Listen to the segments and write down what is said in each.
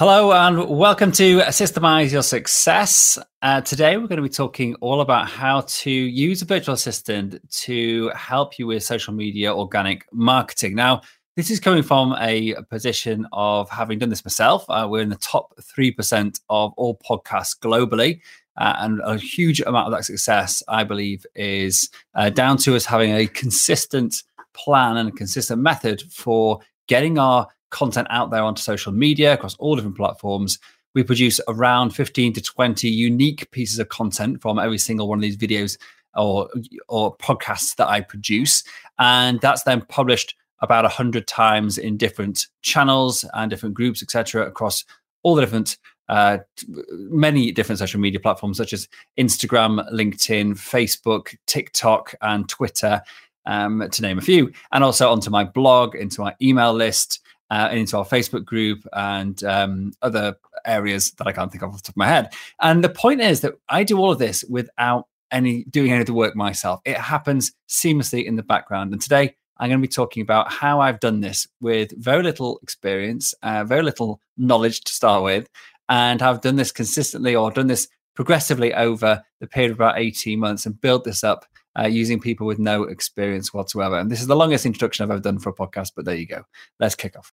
Hello and welcome to Systemize Your Success. Uh, today we're going to be talking all about how to use a virtual assistant to help you with social media organic marketing. Now, this is coming from a position of having done this myself. Uh, we're in the top 3% of all podcasts globally. Uh, and a huge amount of that success, I believe, is uh, down to us having a consistent plan and a consistent method for getting our content out there onto social media across all different platforms. We produce around 15 to 20 unique pieces of content from every single one of these videos or or podcasts that I produce, and that's then published about 100 times in different channels and different groups, etc., across all the different uh, many different social media platforms such as Instagram, LinkedIn, Facebook, TikTok, and Twitter, um, to name a few, and also onto my blog, into my email list, uh, into our Facebook group and um, other areas that I can't think of off the top of my head. And the point is that I do all of this without any doing any of the work myself. It happens seamlessly in the background. And today I'm going to be talking about how I've done this with very little experience, uh, very little knowledge to start with, and I've done this consistently or done this progressively over the period of about 18 months and built this up uh, using people with no experience whatsoever. And this is the longest introduction I've ever done for a podcast, but there you go. Let's kick off.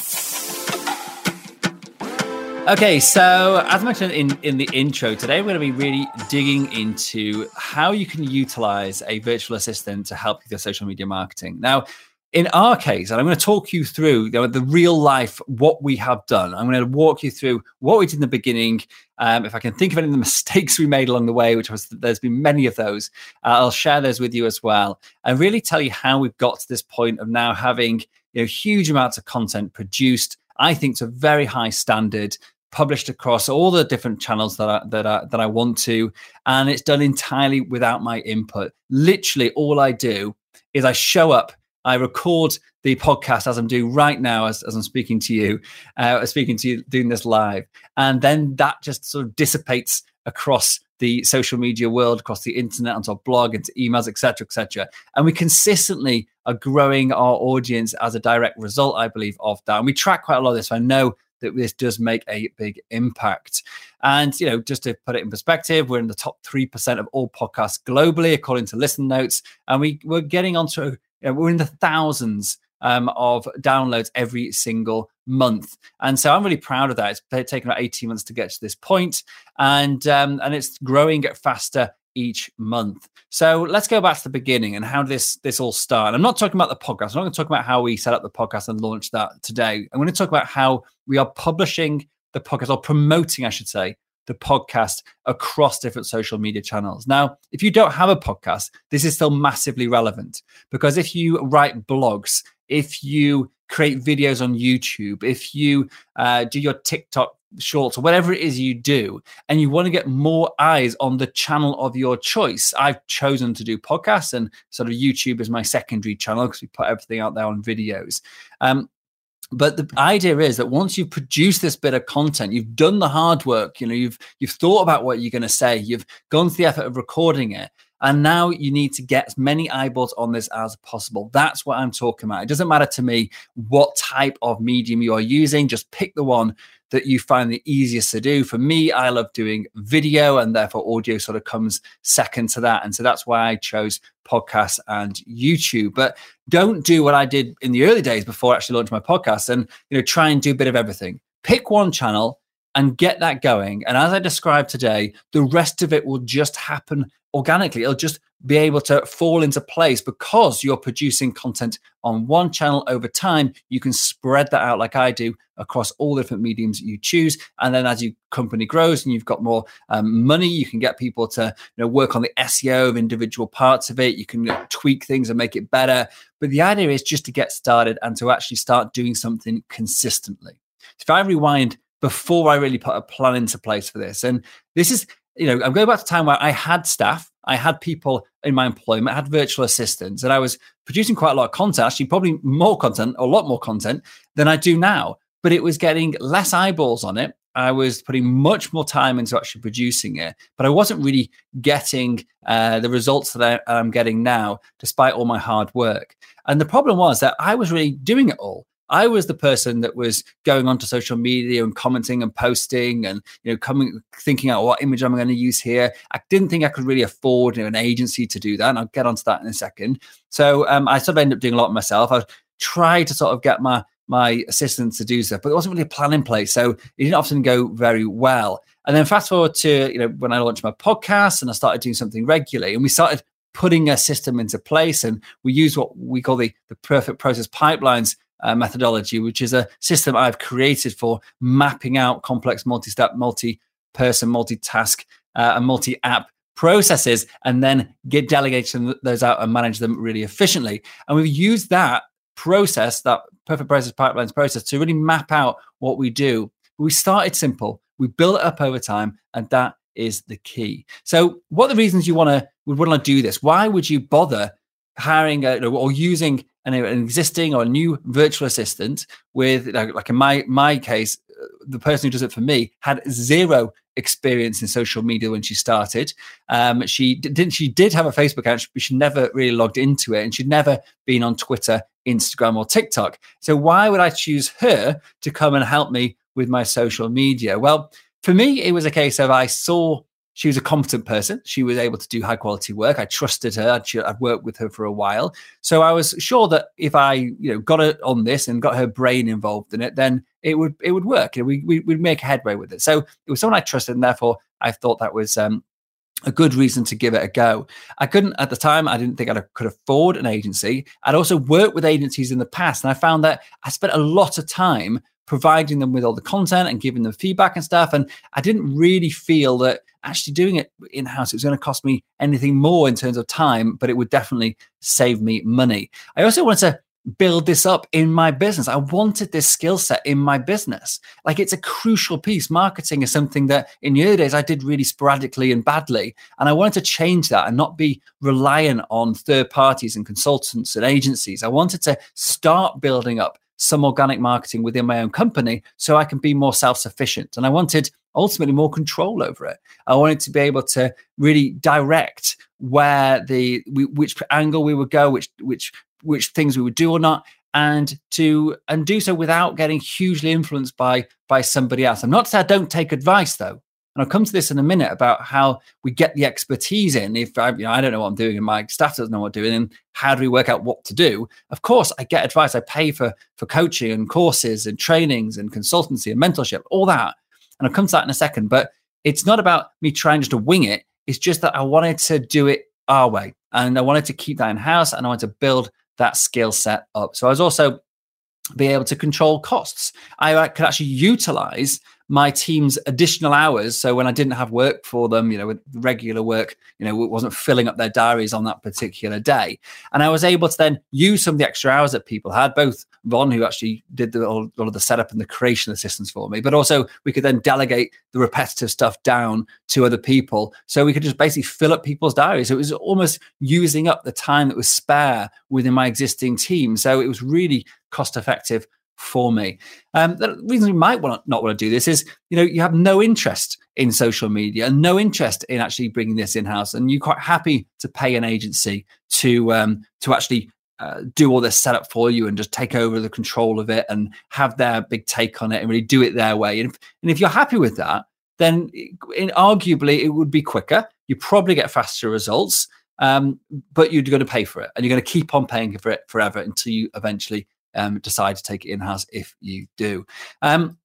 Okay, so as mentioned in, in the intro, today we're going to be really digging into how you can utilize a virtual assistant to help with your social media marketing. Now, in our case, and I'm going to talk you through you know, the real life what we have done. I'm going to walk you through what we did in the beginning. Um, if I can think of any of the mistakes we made along the way, which was there's been many of those, uh, I'll share those with you as well, and really tell you how we've got to this point of now having you know huge amounts of content produced I think to a very high standard, published across all the different channels that I, that I, that I want to, and it's done entirely without my input. Literally, all I do is I show up, I record the podcast as I'm doing right now, as, as I'm speaking to you, uh, speaking to you, doing this live, and then that just sort of dissipates across the social media world, across the internet, onto our blog, into emails, etc., etc. And we consistently are growing our audience as a direct result, I believe, of that. And we track quite a lot of this. So I know that this does make a big impact. And, you know, just to put it in perspective, we're in the top 3% of all podcasts globally, according to Listen Notes. And we, we're getting onto, you know, we're in the thousands um, of downloads every single month. And so I'm really proud of that. It's taken about 18 months to get to this point, and um, and it's growing faster each month. So let's go back to the beginning and how this this all started. I'm not talking about the podcast. I'm not going to talk about how we set up the podcast and launched that today. I'm going to talk about how we are publishing the podcast or promoting, I should say, the podcast across different social media channels. Now, if you don't have a podcast, this is still massively relevant because if you write blogs, if you create videos on YouTube, if you uh, do your TikTok shorts or whatever it is you do, and you want to get more eyes on the channel of your choice, I've chosen to do podcasts and sort of YouTube is my secondary channel because we put everything out there on videos. Um, but the idea is that once you've produced this bit of content you've done the hard work you know you've you've thought about what you're going to say you've gone to the effort of recording it and now you need to get as many eyeballs on this as possible. That's what I'm talking about. It doesn't matter to me what type of medium you are using, just pick the one that you find the easiest to do. For me, I love doing video, and therefore audio sort of comes second to that. And so that's why I chose podcasts and YouTube. But don't do what I did in the early days before I actually launched my podcast and you know try and do a bit of everything. Pick one channel and get that going. And as I described today, the rest of it will just happen organically. It'll just be able to fall into place because you're producing content on one channel over time. You can spread that out like I do across all the different mediums you choose. And then as your company grows and you've got more um, money, you can get people to you know, work on the SEO of individual parts of it. You can tweak things and make it better. But the idea is just to get started and to actually start doing something consistently. If I rewind before I really put a plan into place for this, and this is you know, I'm going back to time where I had staff I had people in my employment, I had virtual assistants, and I was producing quite a lot of content, actually, probably more content, a lot more content than I do now. But it was getting less eyeballs on it. I was putting much more time into actually producing it, but I wasn't really getting uh, the results that I, I'm getting now, despite all my hard work. And the problem was that I was really doing it all. I was the person that was going onto social media and commenting and posting and you know coming thinking out what image I'm going to use here. I didn't think I could really afford you know, an agency to do that, and I'll get onto that in a second. So um, I sort of ended up doing a lot myself. I tried to sort of get my my assistants to do stuff, but there wasn't really a plan in place, so it didn't often go very well. And then fast forward to you know when I launched my podcast and I started doing something regularly, and we started putting a system into place, and we use what we call the the perfect process pipelines uh, methodology, which is a system I've created for mapping out complex multi-step, multi-person, multi-task, uh, and multi-app processes, and then get delegating those out and manage them really efficiently. And we've used that process, that perfect process pipelines process, to really map out what we do. We started simple, we built it up over time, and that is the key. So, what are the reasons you want to would want to do this? Why would you bother hiring a, or using an, an, existing or new virtual assistant with like in my my case the person who does it for me had zero experience in social media when she started. Um, she didn't she did have a facebook account but she never really logged into it and she'd never been on twitter instagram or tiktok. So why would i choose her to come and help me with my social media? Well for me it was a case of i saw she was a competent person. She was able to do high quality work. I trusted her. I'd, I'd, worked with her for a while, so I was sure that if I, you know, got her on this and got her brain involved in it, then it would it would work. You know, we, we would make headway with it. So it was someone I trusted, and therefore I thought that was um, a good reason to give it a go. I couldn't at the time. I didn't think I could afford an agency. I'd also worked with agencies in the past, and I found that I spent a lot of time providing them with all the content and giving them feedback and stuff. And I didn't really feel that actually doing it in house, it was going to cost me anything more in terms of time, but it would definitely save me money. I also wanted to build this up in my business. I wanted this skill set in my business. Like it's a crucial piece. Marketing is something that in the early days I did really sporadically and badly. And I wanted to change that and not be reliant on third parties and consultants and agencies. I wanted to start building up some organic marketing within my own company so I can be more self sufficient. And I wanted ultimately more control over it. I wanted to be able to really direct where the which angle we would go, which which which things we would do or not, and to and do so without getting hugely influenced by by somebody else. I'm not saying I don't take advice though. And I'll come to this in a minute about how we get the expertise in. If I, you know, I don't know what I'm doing and my staff doesn't know what I'm doing, and how do we work out what to do? Of course, I get advice. I pay for for coaching and courses and trainings and consultancy and mentorship, all that. And I'll come to that in a second. But it's not about me trying just to wing it. It's just that I wanted to do it our way. And I wanted to keep that in house and I wanted to build that skill set up. So I was also be able to control costs. I could actually utilize my team's additional hours. So when I didn't have work for them, you know, with regular work, you know, it wasn't filling up their diaries on that particular day. And I was able to then use some of the extra hours that people had, both Ron, who actually did the, all, all of the setup and the creation of the systems for me, but also we could then delegate the repetitive stuff down to other people. So we could just basically fill up people's diaries. So it was almost using up the time that was spare within my existing team. So it was really cost effective for me. Um, the reason you might want not want to do this is, you know, you have no interest in social media and no interest in actually bringing this in house, and you're quite happy to pay an agency to um, to actually uh, do all this setup for you and just take over the control of it and have their big take on it and really do it their way. And if, and if you're happy with that, then in, arguably it would be quicker. You probably get faster results, um, but you're going to pay for it and you're going to keep on paying for it forever until you eventually um, decide to take it in house if you do. Um,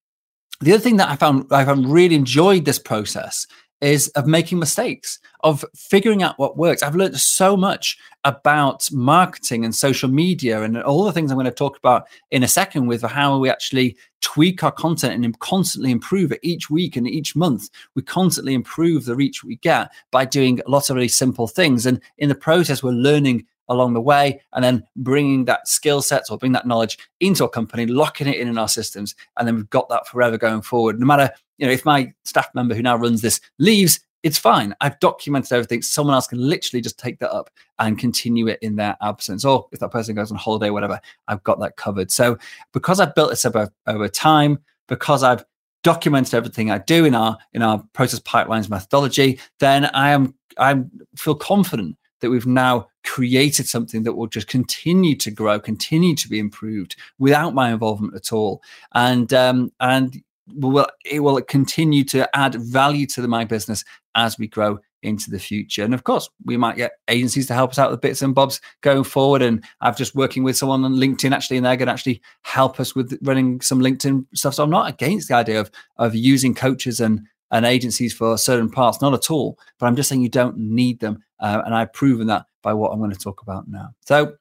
the other thing that I found I found really enjoyed this process is of making mistakes, of figuring out what works. I've learned so much about marketing and social media and all the things I'm going to talk about in a second with how we actually tweak our content and constantly improve it each week and each month. We constantly improve the reach we get by doing lots of really simple things. And in the process, we're learning along the way and then bringing that skill sets or bring that knowledge into a company locking it in in our systems and then we've got that forever going forward no matter you know if my staff member who now runs this leaves it's fine. I've documented everything. Someone else can literally just take that up and continue it in their absence. Or if that person goes on holiday, whatever, I've got that covered. So because I've built this up over, over time, because I've documented everything I do in our in our process pipelines methodology, then I am I feel confident that we've now created something that will just continue to grow, continue to be improved without my involvement at all. And um, and will it will continue to add value to the, my business as we grow into the future. And of course, we might get agencies to help us out with bits and bobs going forward. And I've just working with someone on LinkedIn actually, and they're going to actually help us with running some LinkedIn stuff. So I'm not against the idea of of using coaches and and agencies for certain parts, not at all. But I'm just saying you don't need them, uh, and I've proven that by what I'm going to talk about now. So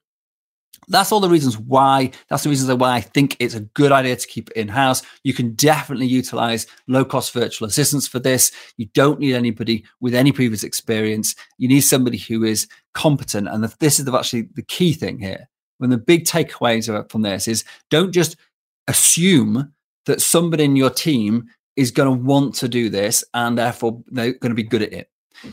that's all the reasons why that's the reasons why i think it's a good idea to keep it in house you can definitely utilize low cost virtual assistants for this you don't need anybody with any previous experience you need somebody who is competent and this is the, actually the key thing here when the big takeaways from this is don't just assume that somebody in your team is going to want to do this and therefore they're going to be good at it.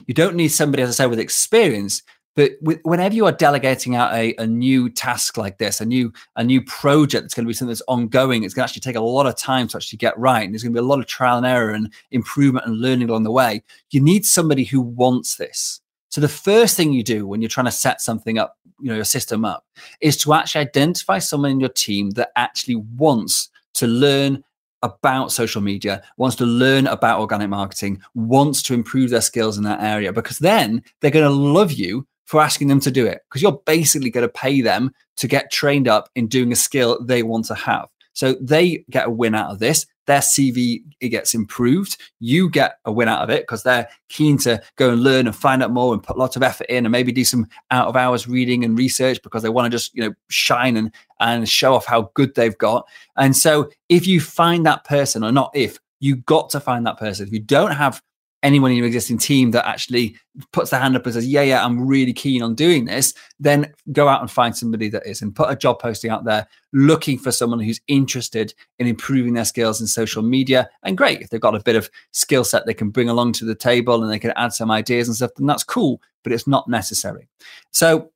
You don't need somebody, as I said, with experience. But with, whenever you are delegating out a, a new task like this, a new a new project that's going to be something that's ongoing, it's going to actually take a lot of time to actually get right. And there's going to be a lot of trial and error and improvement and learning along the way. You need somebody who wants this. So the first thing you do when you're trying to set something up, you know, your system up, is to actually identify someone in your team that actually wants to learn about social media, wants to learn about organic marketing, wants to improve their skills in that area, because then they're going to love you for asking them to do it because you're basically going to pay them to get trained up in doing a skill they want to have. So they get a win out of this their CV it gets improved. You get a win out of it because they're keen to go and learn and find out more and put lots of effort in and maybe do some out of hours reading and research because they want to just you know shine and and show off how good they've got. And so if you find that person or not if you got to find that person. If you don't have anyone in your existing team that actually puts their hand up and says, Yeah, yeah, I'm really keen on doing this, then go out and find somebody that is and put a job posting out there looking for someone who's interested in improving their skills in social media. And great, if they've got a bit of skill set they can bring along to the table and they can add some ideas and stuff, then that's cool, but it's not necessary. So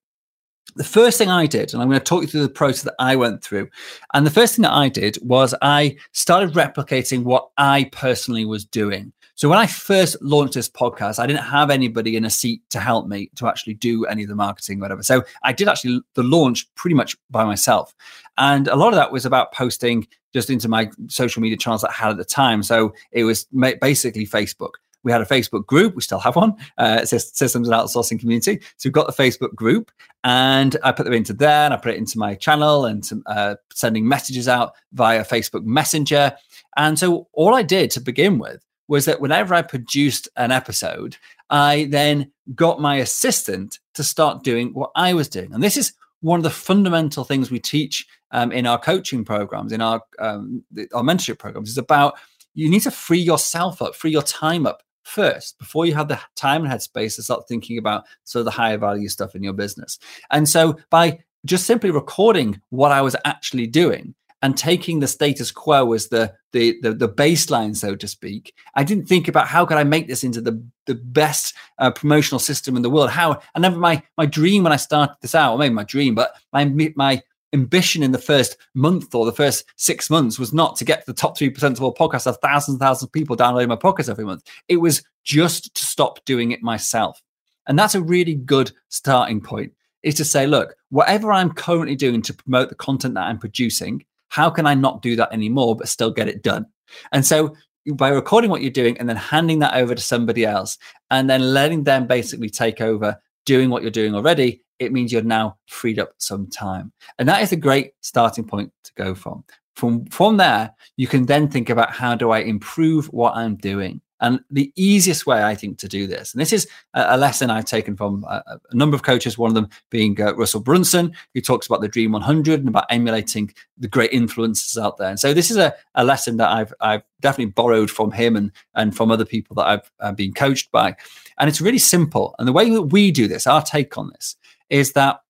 the first thing I did, and I'm going to talk you through the process that I went through. And the first thing that I did was I started replicating what I personally was doing. So when I first launched this podcast, I didn't have anybody in a seat to help me to actually do any of the marketing, whatever. So I did actually the launch pretty much by myself. And a lot of that was about posting just into my social media channels that I had at the time. So it was basically Facebook. We had a Facebook group. We still have one. Uh, Systems and Outsourcing Community. So we've got the Facebook group, and I put them into there, and I put it into my channel, and some, uh, sending messages out via Facebook Messenger. And so all I did to begin with was that whenever I produced an episode, I then got my assistant to start doing what I was doing. And this is one of the fundamental things we teach um, in our coaching programs, in our um, our mentorship programs, is about you need to free yourself up, free your time up first before you have the time and headspace to start thinking about sort of the higher value stuff in your business. And so by just simply recording what I was actually doing, and taking the status quo as the, the the the, baseline, so to speak. I didn't think about how could I make this into the the best uh, promotional system in the world. How and never my my dream when I started this out, or maybe my dream, but my my ambition in the first month or the first six months was not to get to the top 3% of all podcasts, have thousands and thousands of people downloading my podcast every month. It was just to stop doing it myself. And that's a really good starting point is to say, look, whatever I'm currently doing to promote the content that I'm producing, how can I not do that anymore, but still get it done? And so by recording what you're doing and then handing that over to somebody else and then letting them basically take over doing what you're doing already, it means you're now freed up some time. And that is a great starting point to go from. From, from there, you can then think about how do I improve what I'm doing? And the easiest way, I think, to do this, and this is a, lesson I've taken from a, a, number of coaches, one of them being uh, Russell Brunson, who talks about the Dream 100 and about emulating the great influences out there. And so this is a, a lesson that I've, I've definitely borrowed from him and, and from other people that I've, I've been coached by. And it's really simple. And the way that we do this, our take on this, is that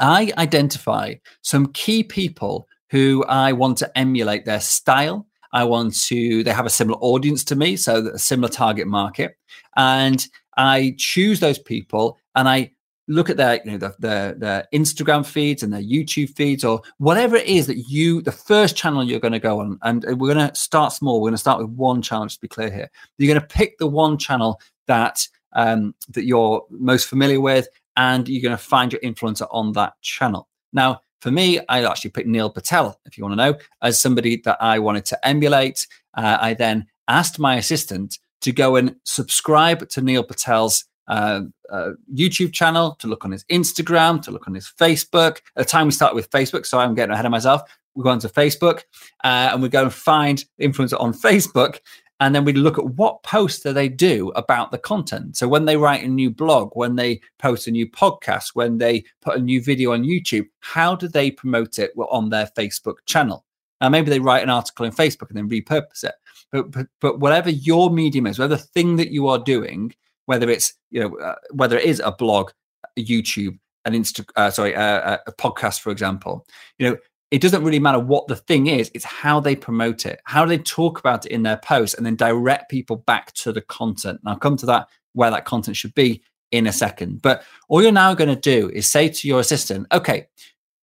I identify some key people who I want to emulate their style I want to, they have a similar audience to me, so a similar target market. And I choose those people and I look at their, you know, the, the, their Instagram feeds and their YouTube feeds or whatever it is that you, the first channel you're going to go on. And we're going to start small. We're going to start with one channel, just to be clear here. You're going to pick the one channel that um, that you're most familiar with, and you're going to find your influencer on that channel. Now, for me, I actually picked Neil Patel, if you want to know, as somebody that I wanted to emulate. Uh, I then asked my assistant to go and subscribe to Neil Patel's uh, uh, YouTube channel, to look on his Instagram, to look on his Facebook. At the time we started with Facebook, so I'm getting ahead of myself. We go onto Facebook uh, and we go and find influencer on Facebook and then we look at what posts do they do about the content. So when they write a new blog when they post a new podcast when they put a new video on youtube how do they promote it on their facebook channel? Now maybe they write an article in facebook and then repurpose it. But but, but whatever your medium is whatever thing that you are doing whether it's you know uh, whether it is a blog youtube an insta uh, sorry uh, a podcast for example you know it doesn't really matter what the thing is, it's how they promote it, how they talk about it in their posts, and then direct people back to the content. And I'll come to that where that content should be in a second. But all you're now going to do is say to your assistant, okay,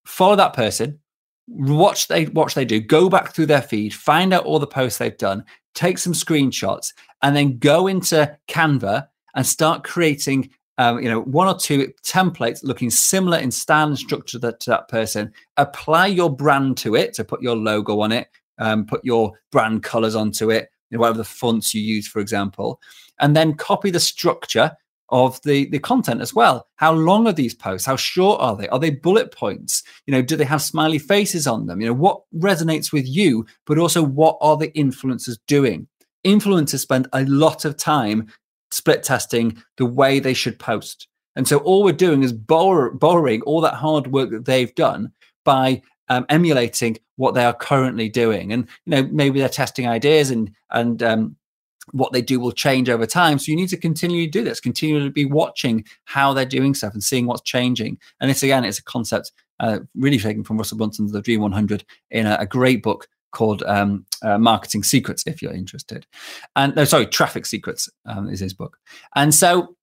follow that person, watch they watch they do, go back through their feed, find out all the posts they've done, take some screenshots, and then go into Canva and start creating um, you know, one or two templates looking similar in style and structure to that, to that person. Apply your brand to it, to put your logo on it, um, put your brand colors onto it, you know, whatever the fonts you use, for example, and then copy the structure of the the content as well. How long are these posts? How short are they? Are they bullet points? You know, do they have smiley faces on them? You know, what resonates with you, but also what are the influencers doing? Influencers spend a lot of time split testing the way they should post. And so all we're doing is borrow, borrowing all that hard work that they've done by um, emulating what they are currently doing. And you know maybe they're testing ideas and and um, what they do will change over time. So you need to continue to do this, continue to be watching how they're doing stuff and seeing what's changing. And this again, it's a concept uh, really taken from Russell Brunson's The Dream 100 in a, a great book called um, uh, Marketing Secrets, if you're interested. And no, sorry, Traffic Secrets um, is his book. And so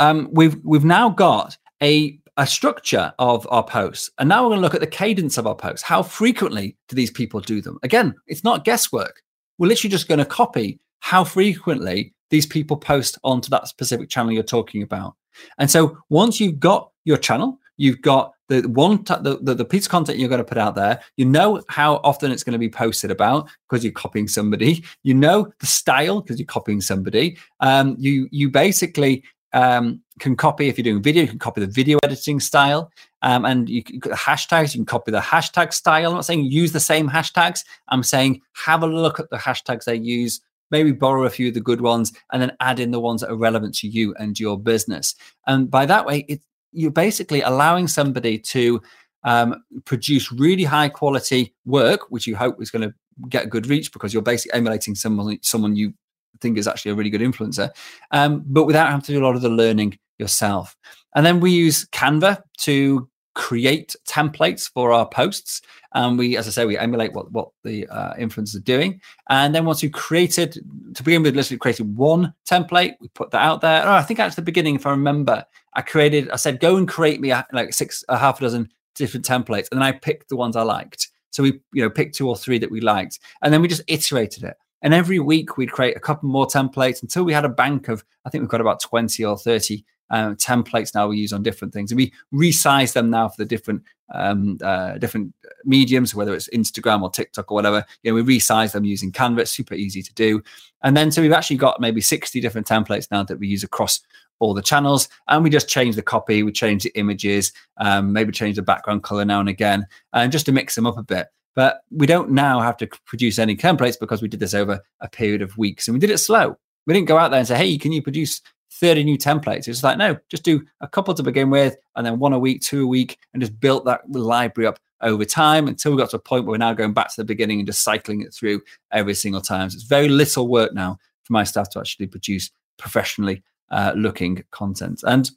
um, we've we've now got a a structure of our posts, and now we're going to look at the cadence of our posts. How frequently do these people do them? Again, it's not guesswork. We're literally just going to copy how frequently these people post onto that specific channel you're talking about. And so once you've got your channel, you've got the one t- the, the, the piece of content you're going to put out there you know how often it's going to be posted about because you're copying somebody. You know the style because you're copying somebody. Um, you you basically um, can copy if you're doing video you can copy the video editing style. Um, and you can the hashtags you can copy the hashtag style. I'm not saying use the same hashtags. I'm saying have a look at the hashtags they use maybe borrow a few of the good ones and then add in the ones that are relevant to you and your business. And by that way it, you're basically allowing somebody to um, produce really high quality work, which you hope is going to get good reach because you're basically emulating someone someone you think is actually a really good influencer, um, but without having to do a lot of the learning yourself. And then we use Canva to create templates for our posts. And we, as I say, we emulate what, what the uh, influencers are doing. And then once we've created, to begin with, literally created one template, we put that out there. Oh, I think at the beginning, if I remember, I created, I said, go and create me a, like six, a half a dozen different templates. And then I picked the ones I liked. So we, you know, picked two or three that we liked. And then we just iterated it. And every week we'd create a couple more templates until we had a bank of, I think we've got about 20 or 30 um, templates now we use on different things, and we resize them now for the different um, uh, different mediums, whether it's Instagram or TikTok or whatever. You know, we resize them using Canva. It's super easy to do, and then so we've actually got maybe sixty different templates now that we use across all the channels, and we just change the copy, we change the images, um, maybe change the background color now and again, and just to mix them up a bit. But we don't now have to produce any templates because we did this over a period of weeks, and we did it slow. We didn't go out there and say, "Hey, can you produce 30 new templates. It's like, no, just do a couple to begin with, and then one a week, two a week, and just built that library up over time until we got to a point where we're now going back to the beginning and just cycling it through every single time. So it's very little work now for my staff to actually produce professionally uh, looking content. And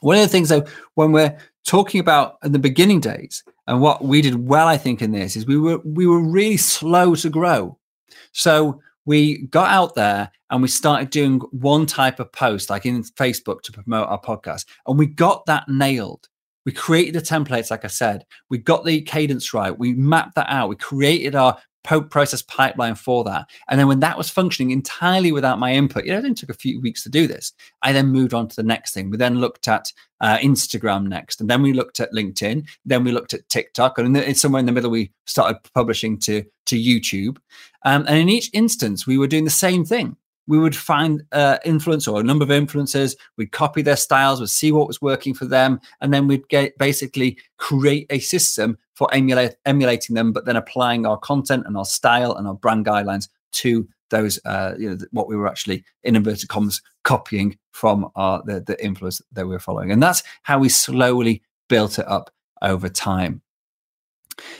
one of the things, though, when we're talking about in the beginning days, and what we did well, I think, in this is we were we were really slow to grow. So we got out there and we started doing one type of post, like in Facebook to promote our podcast. And we got that nailed. We created the templates, like I said. We got the cadence right. We mapped that out. We created our process pipeline for that. And then when that was functioning entirely without my input, you know, it only took a few weeks to do this. I then moved on to the next thing. We then looked at uh, Instagram next, and then we looked at LinkedIn. Then we looked at TikTok, and somewhere in the middle, we started publishing to to YouTube. Um, and in each instance, we were doing the same thing we would find uh, influence or a number of influencers. We'd copy their styles, we'd see what was working for them, and then we'd get basically create a system for emulate, emulating them, but then applying our content and our style and our brand guidelines to those, uh, you know, what we were actually in inverted commas copying from our the, the influence that we were following, and that's how we slowly built it up over time.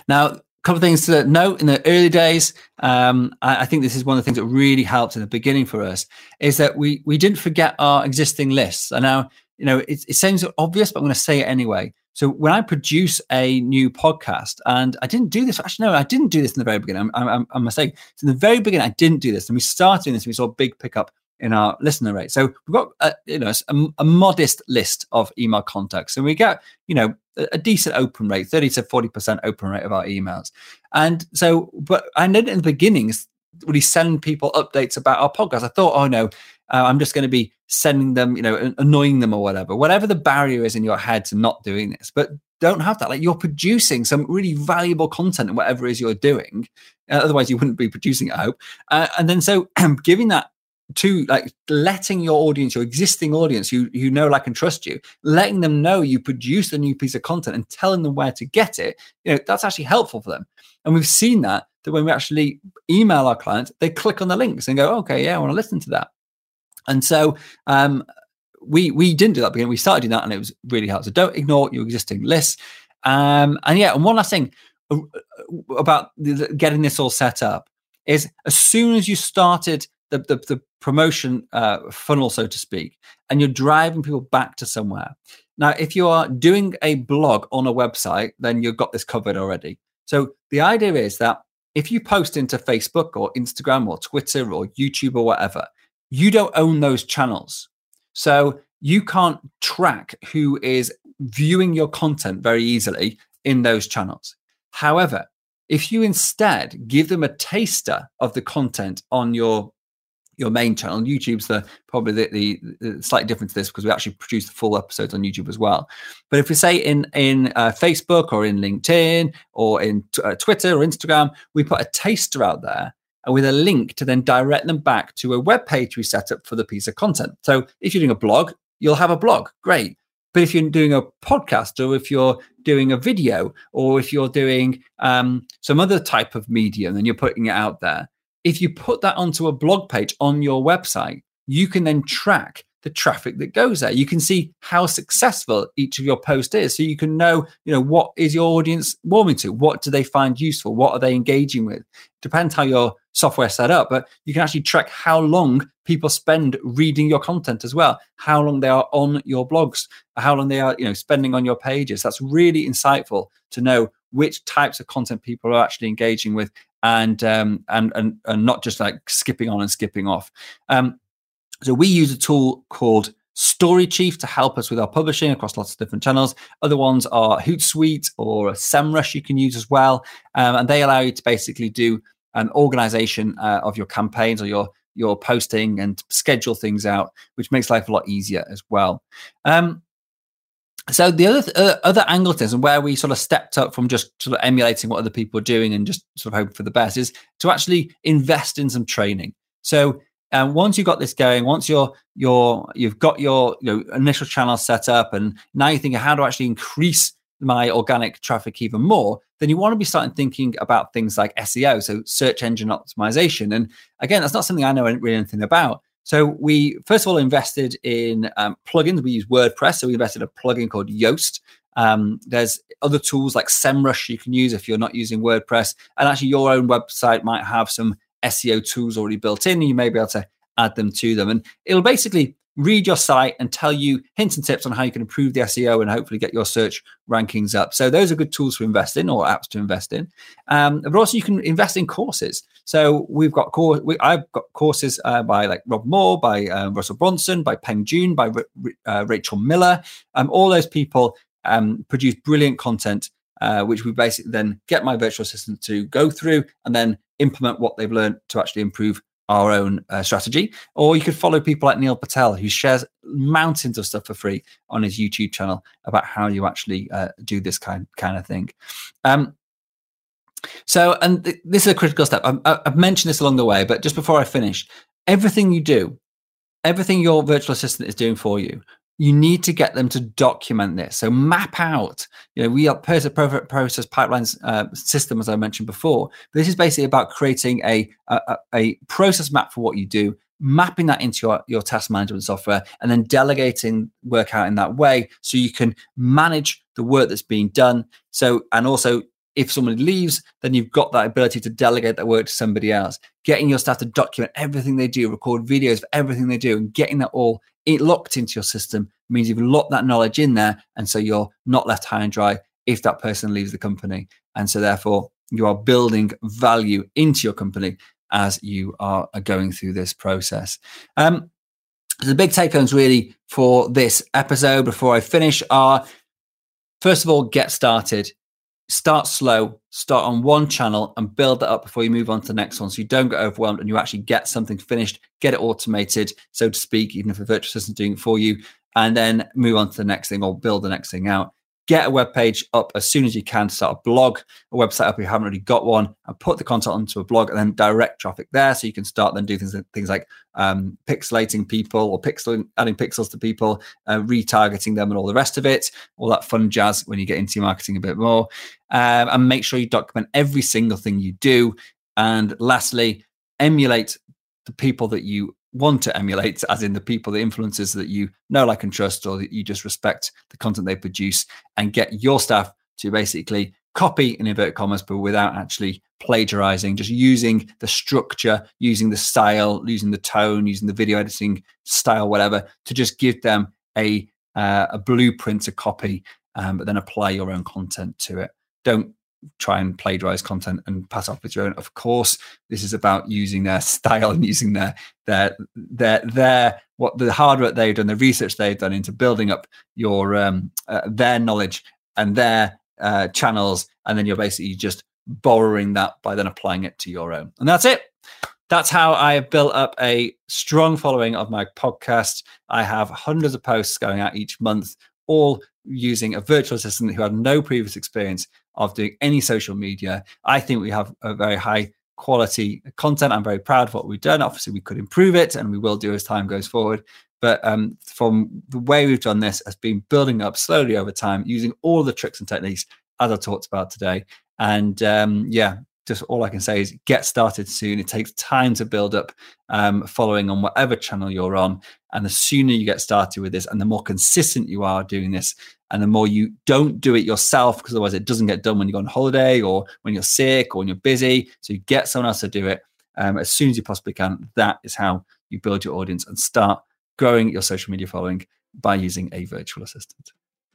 Now, couple of things to note in the early days. Um, I, I, think this is one of the things that really helped in the beginning for us is that we we didn't forget our existing lists. And now, you know, it, it sounds obvious, but I'm going to say it anyway. So when I produce a new podcast, and I didn't do this, actually, no, I didn't do this in the very beginning. I'm, I'm, I'm mistaken. So in the very beginning, I didn't do this. And we started doing this, and we saw a big pickup in our listener rate. So we've got a, you know a, a, modest list of email contacts, and we get you know a, a decent open rate, thirty to forty percent open rate of our emails. And so, but I know in the beginnings, we send people updates about our podcast. I thought, oh no, uh, I'm just going to be sending them, you know, annoying them or whatever, whatever the barrier is in your head to not doing this. But don't have that. Like you're producing some really valuable content in whatever it is you're doing. Uh, otherwise, you wouldn't be producing it, I hope. Uh, and then so giving that to like letting your audience, your existing audience, who you know, like and trust you, letting them know you produce a new piece of content and telling them where to get it, you know, that's actually helpful for them. And we've seen that that when we actually email our clients, they click on the links and go, okay, yeah, I want to listen to that. And so um, we we didn't do that because we started doing that and it was really hard. So don't ignore your existing lists. Um, and yeah, and one last thing uh, about getting this all set up is as soon as you started the, the, the promotion uh, funnel, so to speak, and you're driving people back to somewhere. Now, if you are doing a blog on a website, then you've got this covered already. So the idea is that if you post into Facebook or Instagram or Twitter or YouTube or whatever, you don't own those channels. So you can't track who is viewing your content very easily in those channels. However, if you instead give them a taster of the content on your your main channel. YouTube's the probably the, the, the slightly different to this because we actually produce the full episodes on YouTube as well. But if we say in in uh, Facebook or in LinkedIn or in t- uh, Twitter or Instagram, we put a taster out there and with a link to then direct them back to a web page we set up for the piece of content. So if you're doing a blog, you'll have a blog. Great. But if you're doing a podcast or if you're doing a video or if you're doing um, some other type of medium and you're putting it out there, if you put that onto a blog page on your website, you can then track the traffic that goes there. You can see how successful each of your posts is. So you can know, you know, what is your audience warming to? What do they find useful? What are they engaging with? Depends how your software set up, but you can actually track how long people spend reading your content as well, how long they are on your blogs, how long they are, you know, spending on your pages. That's really insightful to know which types of content people are actually engaging with and um, and, and and not just like skipping on and skipping off. Um, so we use a tool called Story Chief to help us with our publishing across lots of different channels. Other ones are Hootsuite or SEMrush you can use as well, um, and they allow you to basically do an organization uh, of your campaigns or your your posting and schedule things out, which makes life a lot easier as well. Um, so the other uh, other angle to this and where we sort of stepped up from just sort of emulating what other people are doing and just sort of hoping for the best is to actually invest in some training. So um, once you've got this going, once you're you're you've got your you know initial channel set up, and now you're thinking how to actually increase my organic traffic even more, then you want to be starting thinking about things like SEO, so search engine optimization. And again, that's not something I know really anything about. So we first of all invested in um, plugins. We use WordPress, so we invested in a plugin called Yoast. Um, there's other tools like SEMrush you can use if you're not using WordPress, and actually your own website might have some SEO tools already built in. And you may be able to add them to them, and it'll basically read your site and tell you hints and tips on how you can improve the SEO and hopefully get your search rankings up. So those are good tools to invest in or apps to invest in. Um, but also you can invest in courses. So we've got course. We, I've got courses uh, by like Rob Moore, by uh, Russell Brunson, by Peng Joon, by uh, Rachel Miller. Um, all those people um, produce brilliant content, uh, which we basically then get my virtual assistant to go through and then implement what they've learned to actually improve our own uh, strategy. Or you could follow people like Neil Patel, who shares mountains of stuff for free on his YouTube channel about how you actually uh, do this kind kind of thing. Um, so, and th- this is a critical step. I, I've mentioned this along the way, but just before I finish, everything you do, everything your virtual assistant is doing for you, you need to get them to document this. So map out, you know, we are process, process pipelines uh, system, as I mentioned before. But this is basically about creating a, a, a process map for what you do, mapping that into your, your task management software, and then delegating work out in that way so you can manage the work that's being done. So, and also if somebody leaves, then you've got that ability to delegate that work to somebody else. Getting your staff to document everything they do, record videos for everything they do, and getting that all it locked into your system means you've locked that knowledge in there. And so you're not left high and dry if that person leaves the company. And so therefore you are building value into your company as you are going through this process. Um, the big take homes really for this episode before I finish are first of all, get started start slow, start on one channel and build that up before you move on to the next one. So you don't get overwhelmed and you actually get something finished, get it automated, so to speak, even if a virtual assistant doing it for you, and then move on to the next thing or build the next thing out get a web page up as soon as you can, to start a blog, a website up if you haven't already got one, and put the content onto a blog and then direct traffic there. So you can start then do things things like um, pixelating people or pixel adding pixels to people, uh, retargeting them, and all the rest of it, all that fun jazz when you get into marketing a bit more. Um, and make sure you document every single thing you do. And lastly, emulate the people that you want to emulate, as in the people, the influencers that you know, like, and trust, or that you just respect the content they produce, and get your staff to basically copy in inverted commas, but without actually plagiarizing, just using the structure, using the style, using the tone, using the video editing style, whatever, to just give them a uh, a blueprint to copy, um, but then apply your own content to it. Don't try and plagiarize content and pass off with your own. Of course, this is about using their style and using their their their their what the hard work they've done, the research they've done into building up your um, uh, their knowledge and their uh, channels, and then you're basically just borrowing that by then applying it to your own. And that's it. That's how I have built up a strong following of my podcast. I have hundreds of posts going out each month, all using a virtual assistant who had no previous experience of doing any social media. I think we have a very high quality content. I'm very proud of what we've done. Obviously, we could improve it and we will do as time goes forward. But um, from the way we've done this has been building up slowly over time using all the tricks and techniques as I talked about today. And um, yeah, just all I can say is get started soon. It takes time to build up um, following on whatever channel you're on. And the sooner you get started with this and the more consistent you are doing this, and the more you don't do it yourself, because otherwise it doesn't get done when you go on holiday or when you're sick or when you're busy. So you get someone else to do it um, as soon as you possibly can. That is how you build your audience and start growing your social media following by using a virtual assistant.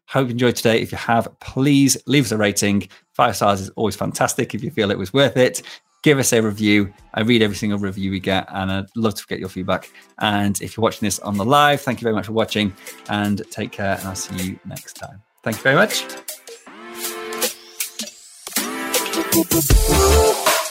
Hope you enjoyed today. If you have, please leave us a rating. Five stars is always fantastic if you feel it was worth it give us a review. I read every single review we get, and I'd love to get your feedback. And if you're watching this on the live, thank you very much for watching, and take care. And I'll see you next time. Thank you very much.